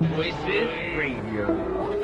Voices Radio.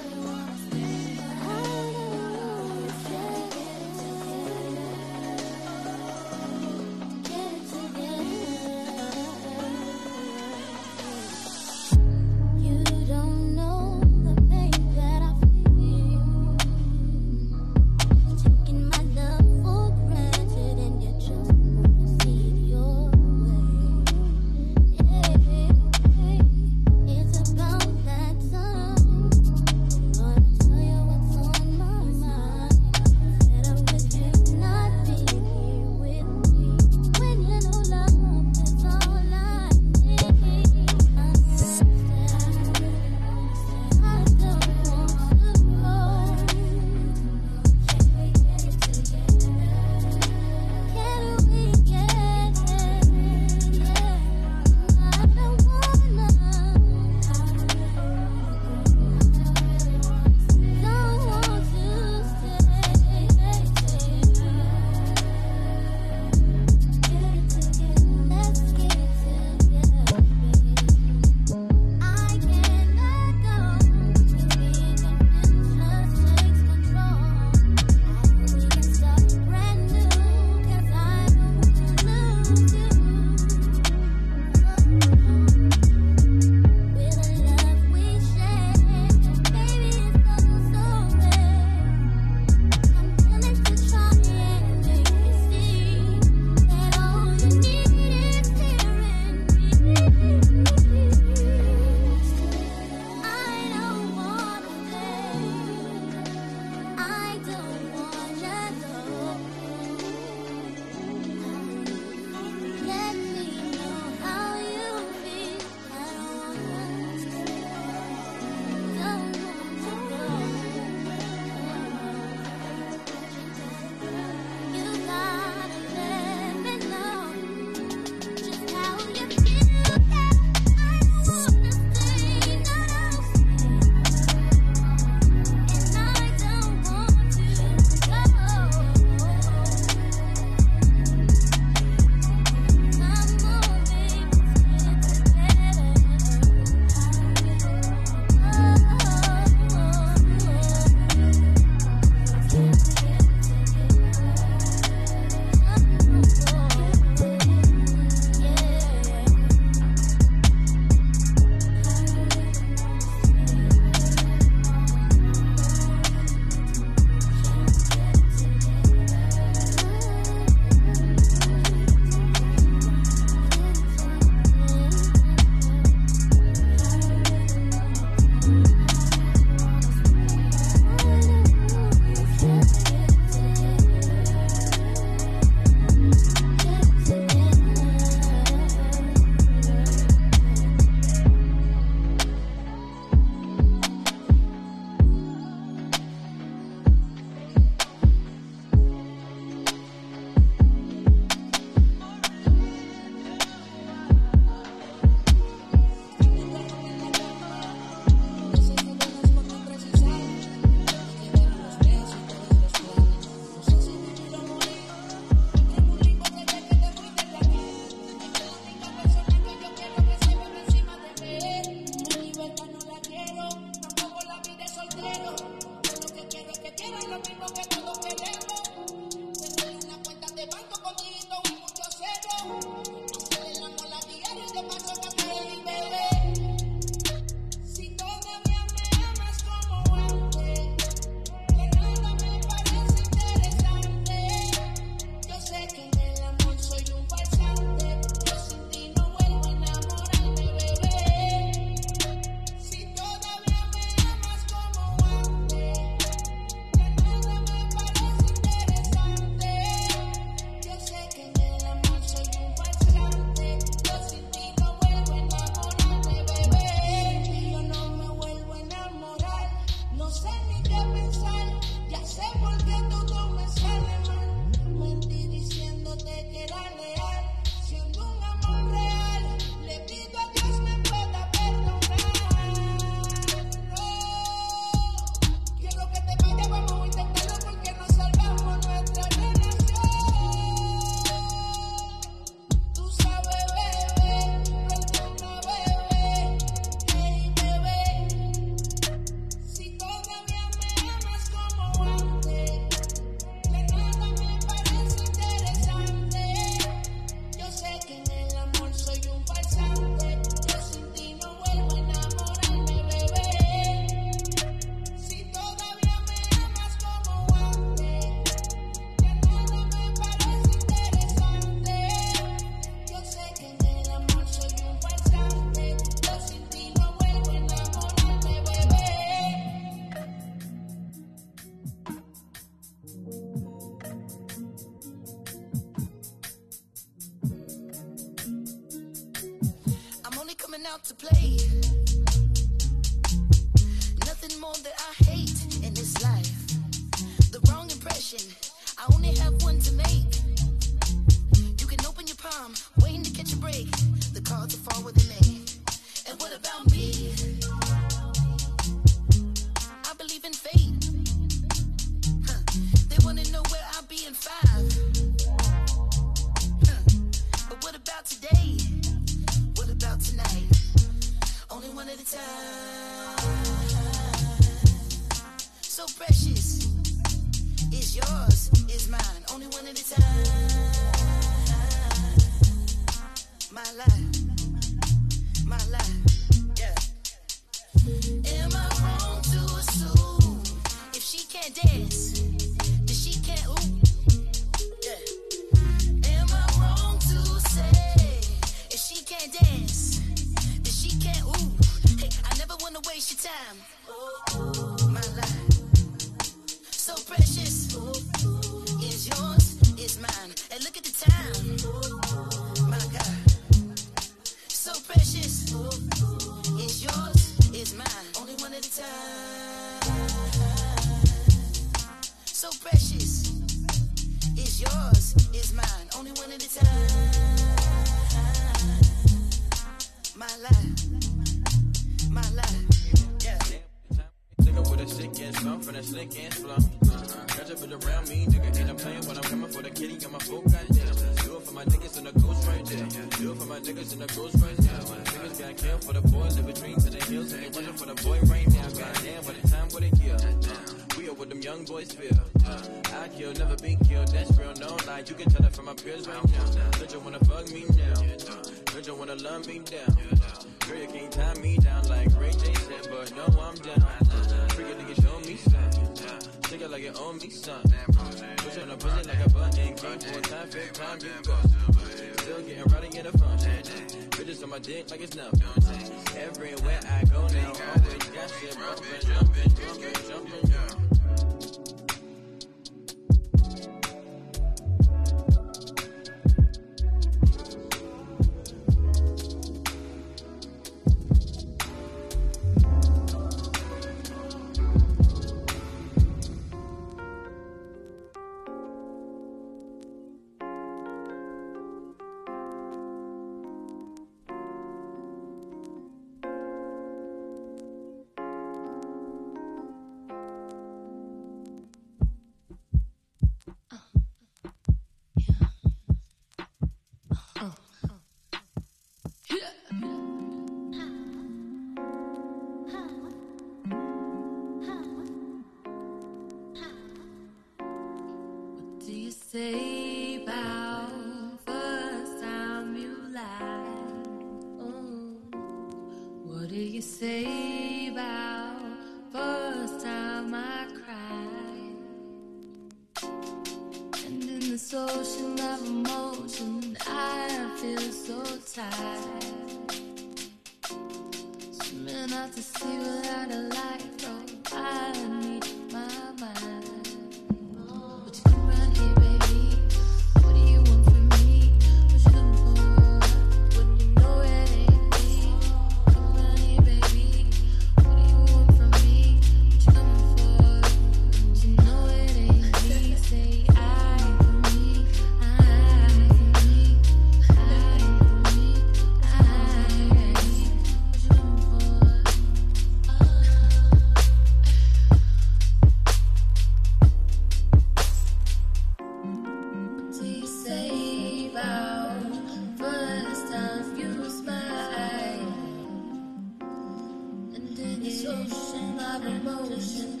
emotion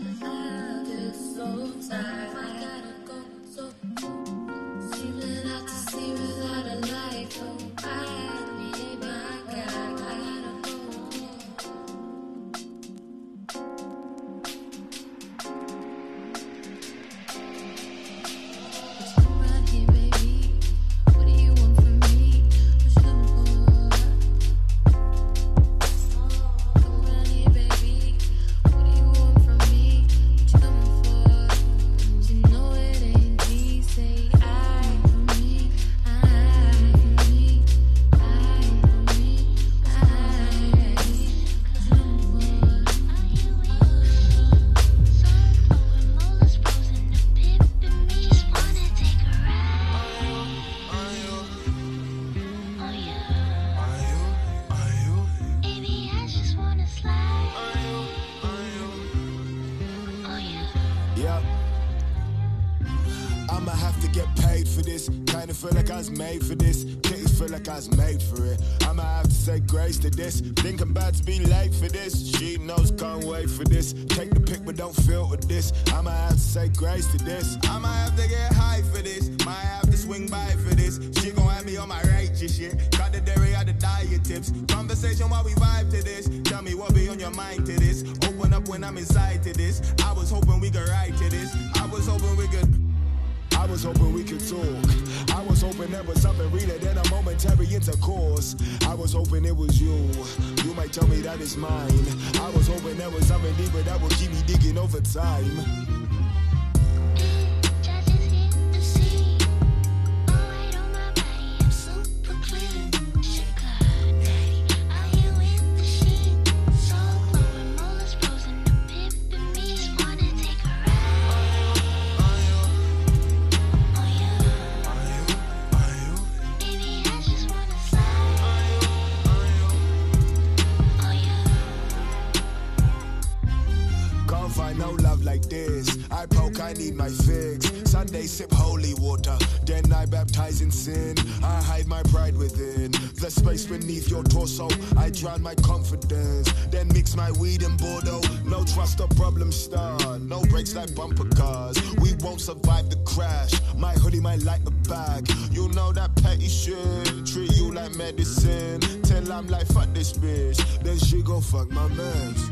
drown my confidence, then mix my weed and Bordeaux. No trust or problem start, no brakes like bumper cars. We won't survive the crash. My hoodie might light a bag. You know that petty shit. Treat you like medicine. Till I'm like fuck this bitch, then she go fuck my mans.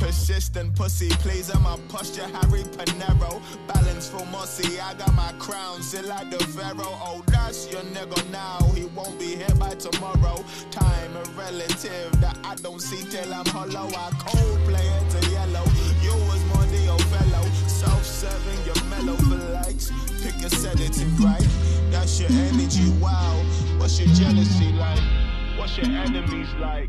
Persistent pussy plays on my posture, Harry Panero. Balance for Mossy, I got my crown, like the Pharaoh. Oh, that's your nigga now, he won't be here by tomorrow. Time a relative that I don't see till I'm hollow. I cold play it to yellow. You was more old fellow, self serving, you're mellow for likes. Pick a sedative, right? That's your energy, wow. What's your jealousy like? What's your enemies like?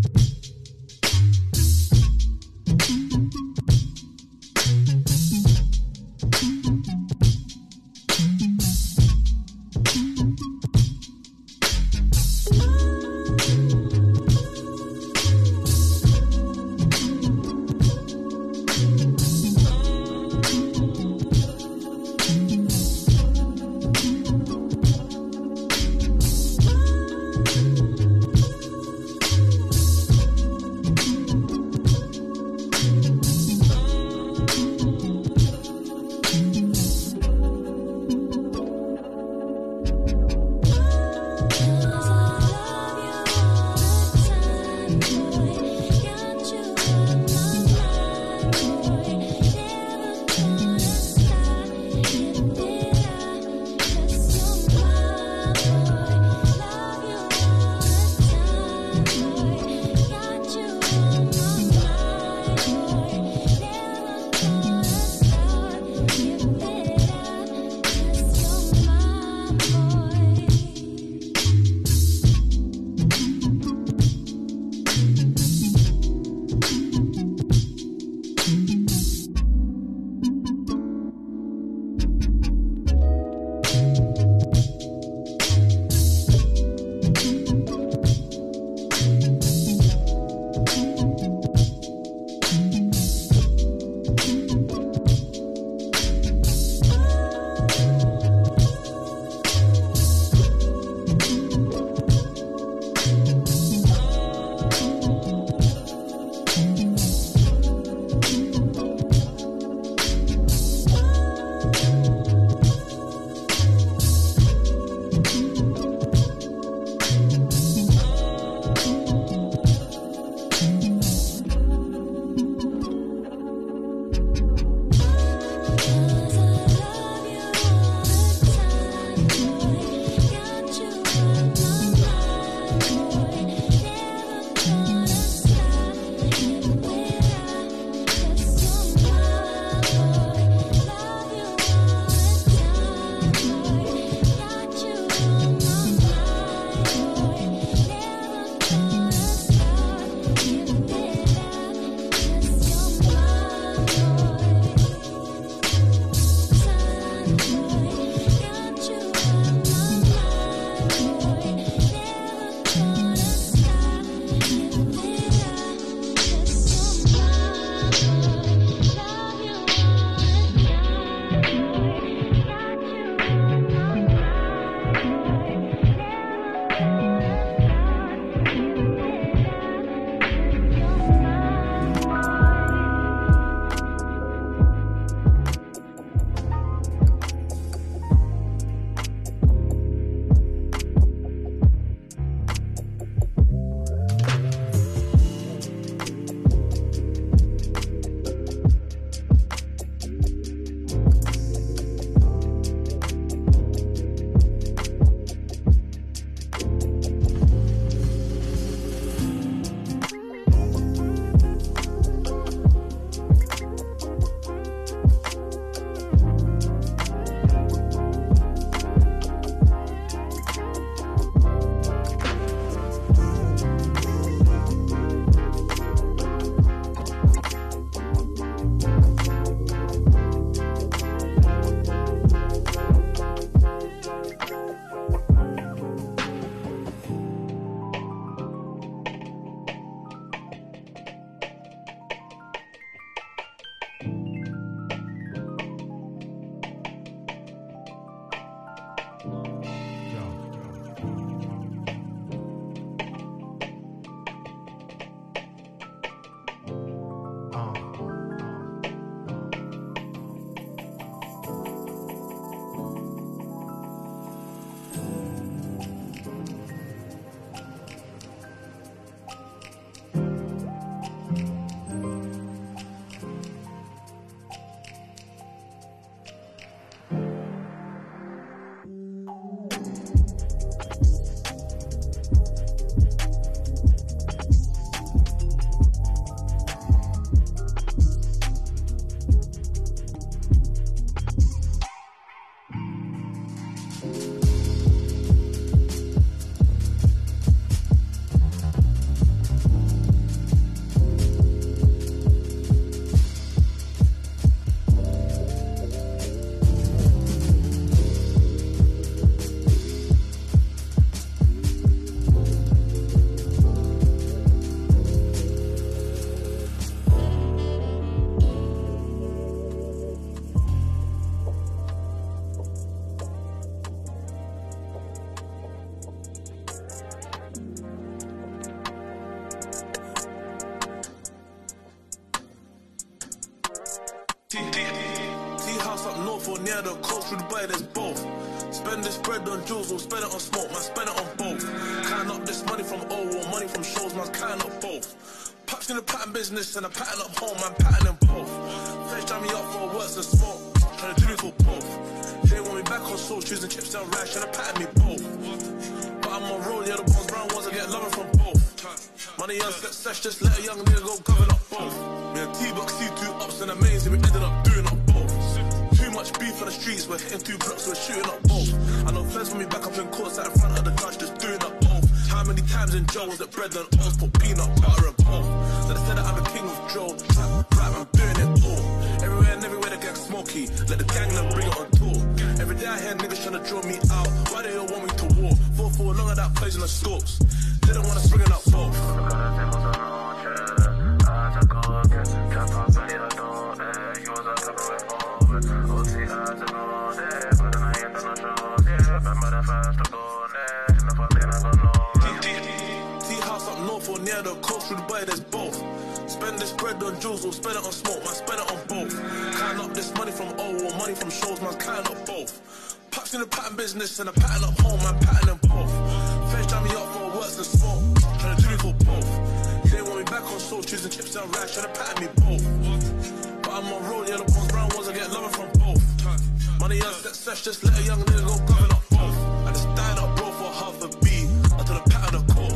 and a pattern up home, pattern them both. Fresh jam me up for works and smoke, to do this for both. They want me back on soul, choosing chips down rash, trying to pattern me both. But I'm on roll, yeah, the ones brown ones, I get loving from both. Money young set sesh, just let a young nigga go govern up both. Me and T-Box see two ups and amazing, we ended up doing up both. Too much beef on the streets, we're hitting two blocks, we're shooting up both. I know feds want me back up in court, sat in front of the judge, just doing up both. How many times in Joe was it bread and oats, put peanut butter of right, I'm doing it all. Everywhere and everywhere the gang smoky, let the gang bring it on tour. Every day I hear niggas draw me out, why they all want me to war? Four for long of that scopes, they don't it up both. Near the coast, Dubai, there's both. Spend this bread on jewels or spend it on smoke, man, spend it on both. Count up this money from O or money from shows, man, count up both. Pops in the pattern business and a pattern up home, man, pattern them both. Fresh jam me up for works and smoke, trying to do this for both. They want me back on soul, choosing chips down rash, trying to pattern me both. But I'm on roll, the ones brown ones, I get loving from both. Money young set sesh, just let a young nigga go govern up both. I just died up, bro, for half a B, until the pattern of call.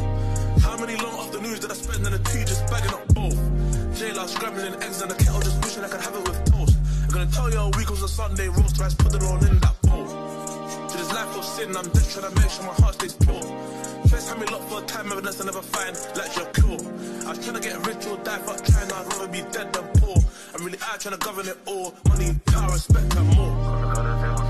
How many long afternoons did I spend in the tea just bagging up both? J-Law scrambling eggs in the kettle, just wishing I could have it with toast. I'm gonna tell you a week was a Sunday roast rice, put it all in that bowl. To this life of sin, I'm just trying to make sure my heart stays pure. First time me locked for a time, evidence I never find, like your cure. I was trying to get rich or die, fuck trying, I'd rather be dead than poor. I'm really out trying to govern it all, money, power, respect, and more.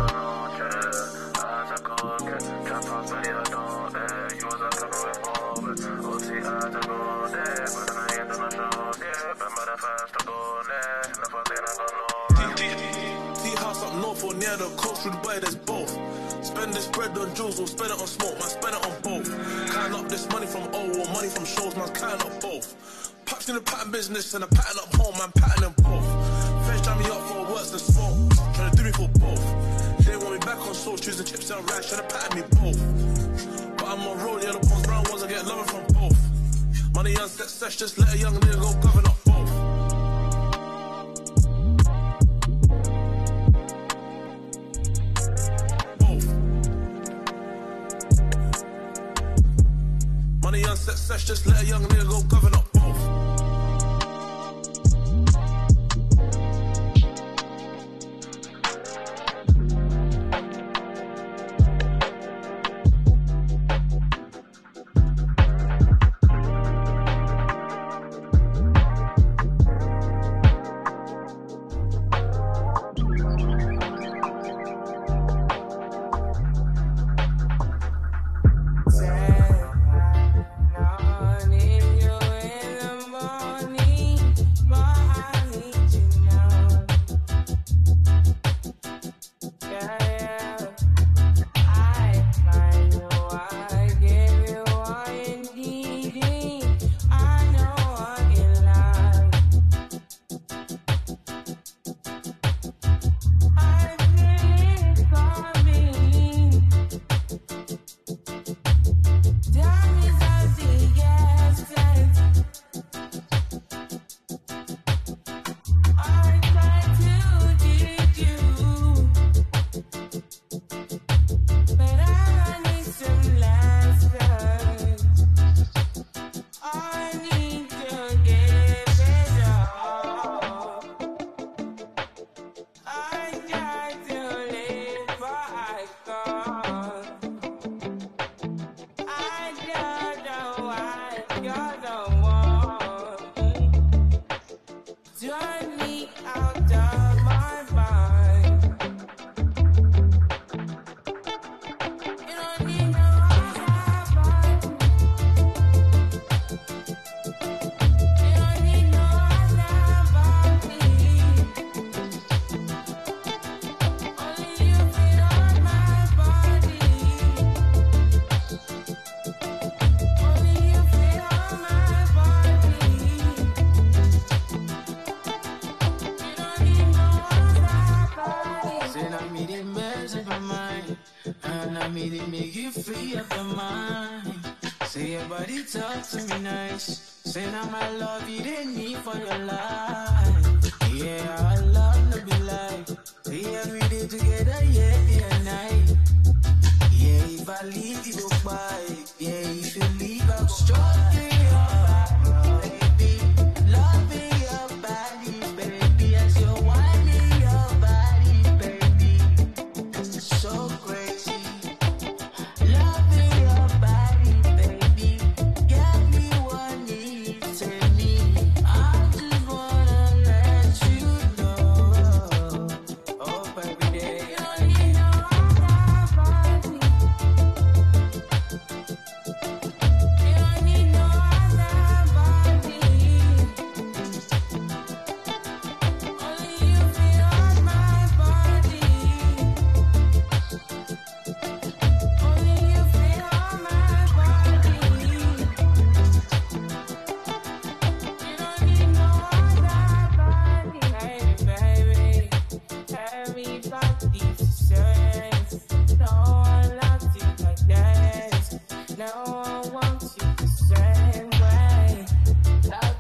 Tea house up north or near the coast, through Dubai, there's both. Spend this bread on jewels or spend it on smoke, man, spend it on both. Count up this money from O or money from shows, man, count up both. Pops in the pattern business and a pattern up home, man, pattern them both. Fresh jam me up for works and smoke, trying to do me for both. They want me back on soul, choosing chips down rash, trying to pattern me both. Just let a young nigga go govern up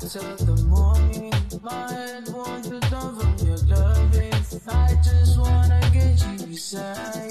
till the morning. My head wants to from your loving. I just wanna get you beside.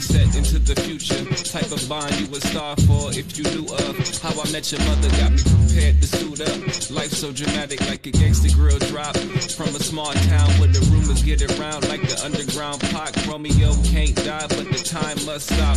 set into the future. Type of bond you would star for if you knew of. How I met your mother got me prepared to suit up. Life so dramatic, like a gangster grill drop. From a small town where the rumors get around, like the underground pot. Romeo can't die, but the time must stop.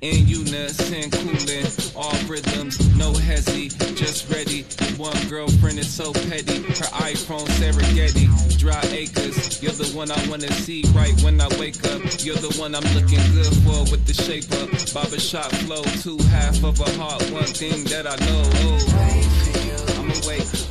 in unison, cooling all rhythms, no hesi, just ready. One girlfriend is so petty, her iPhone Serengeti, dry acres. You're the one I wanna see right when I wake up. You're the one I'm looking good for with the shape up. Barbershop flow, two half of a heart, one thing that I know. Oh, I'm awake.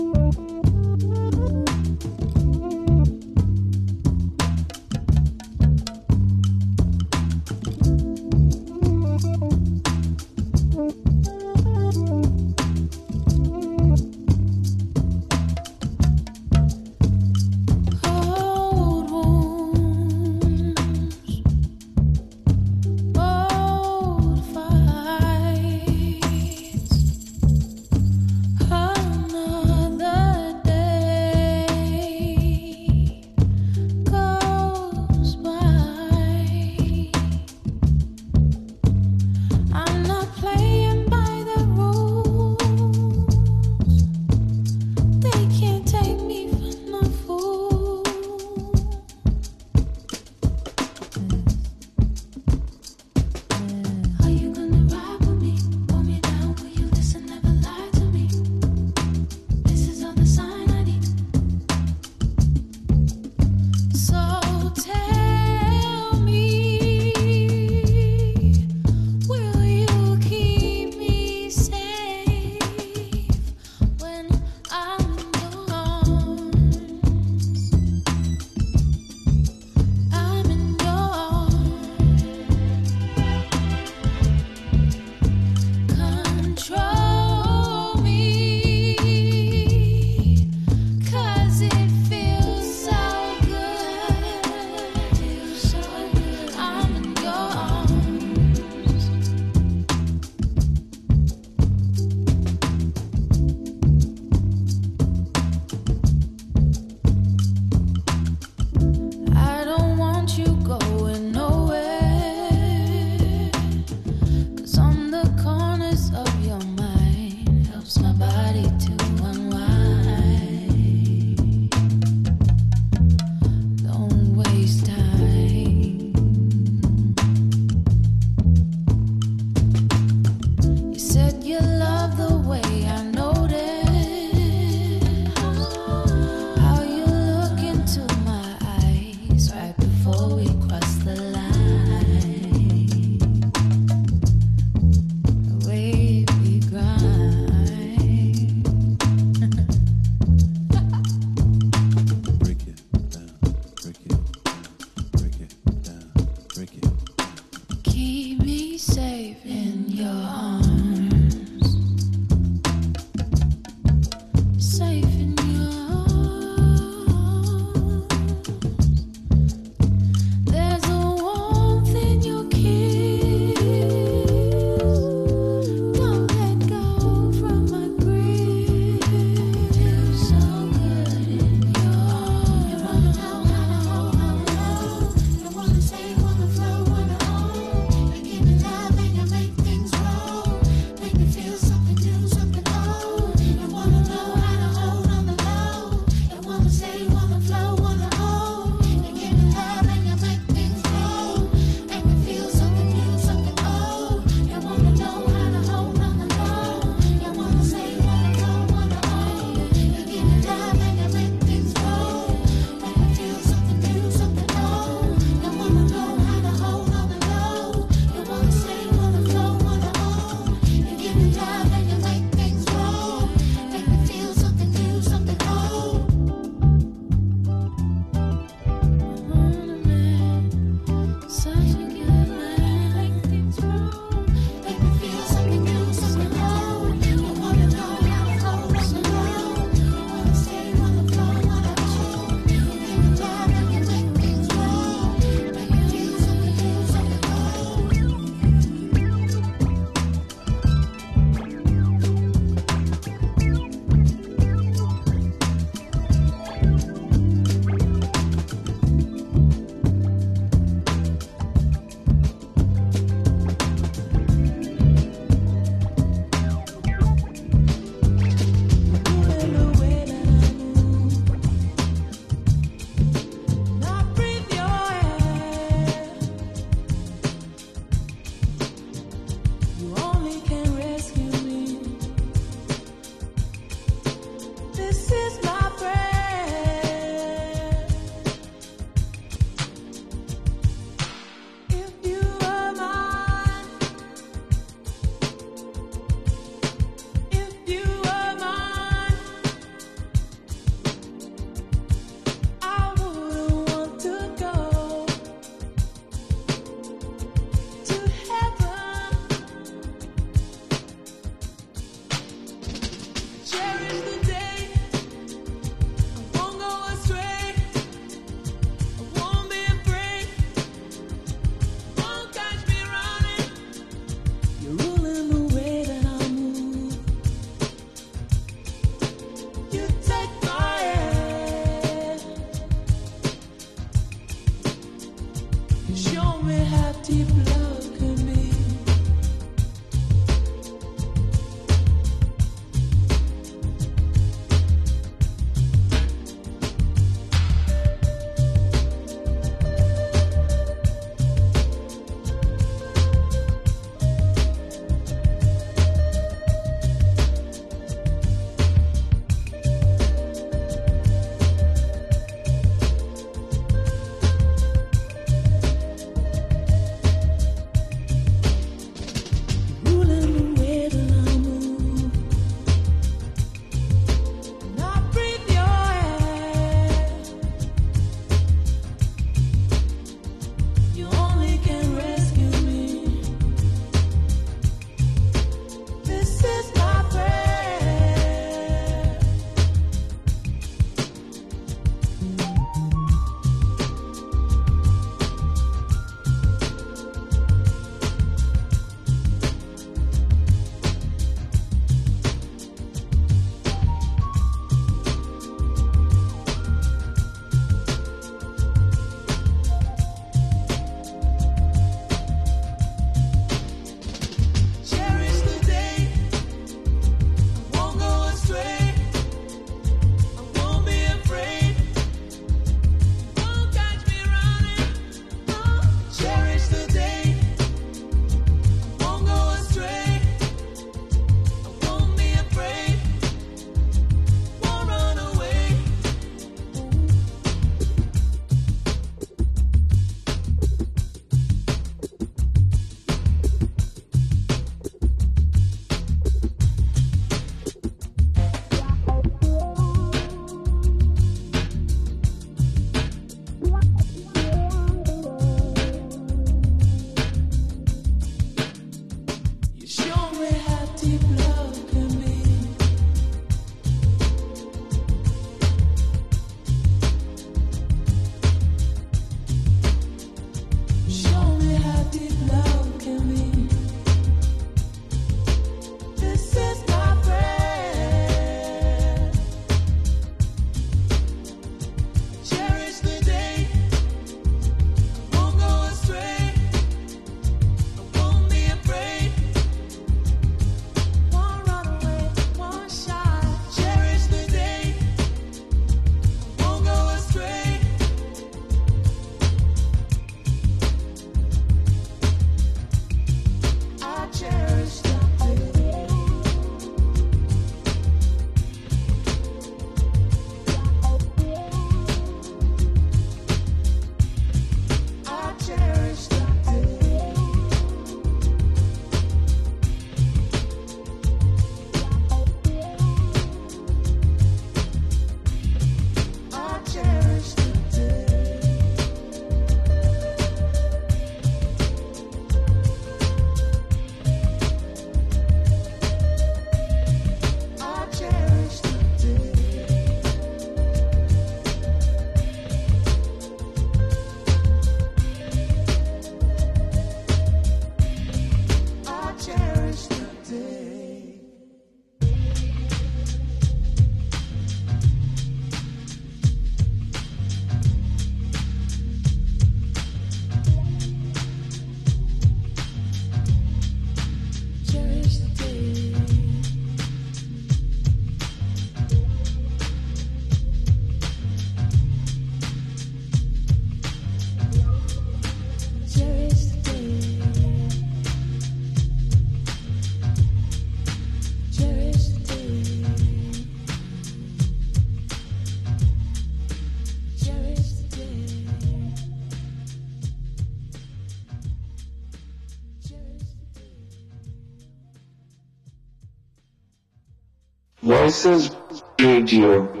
Voices Radio.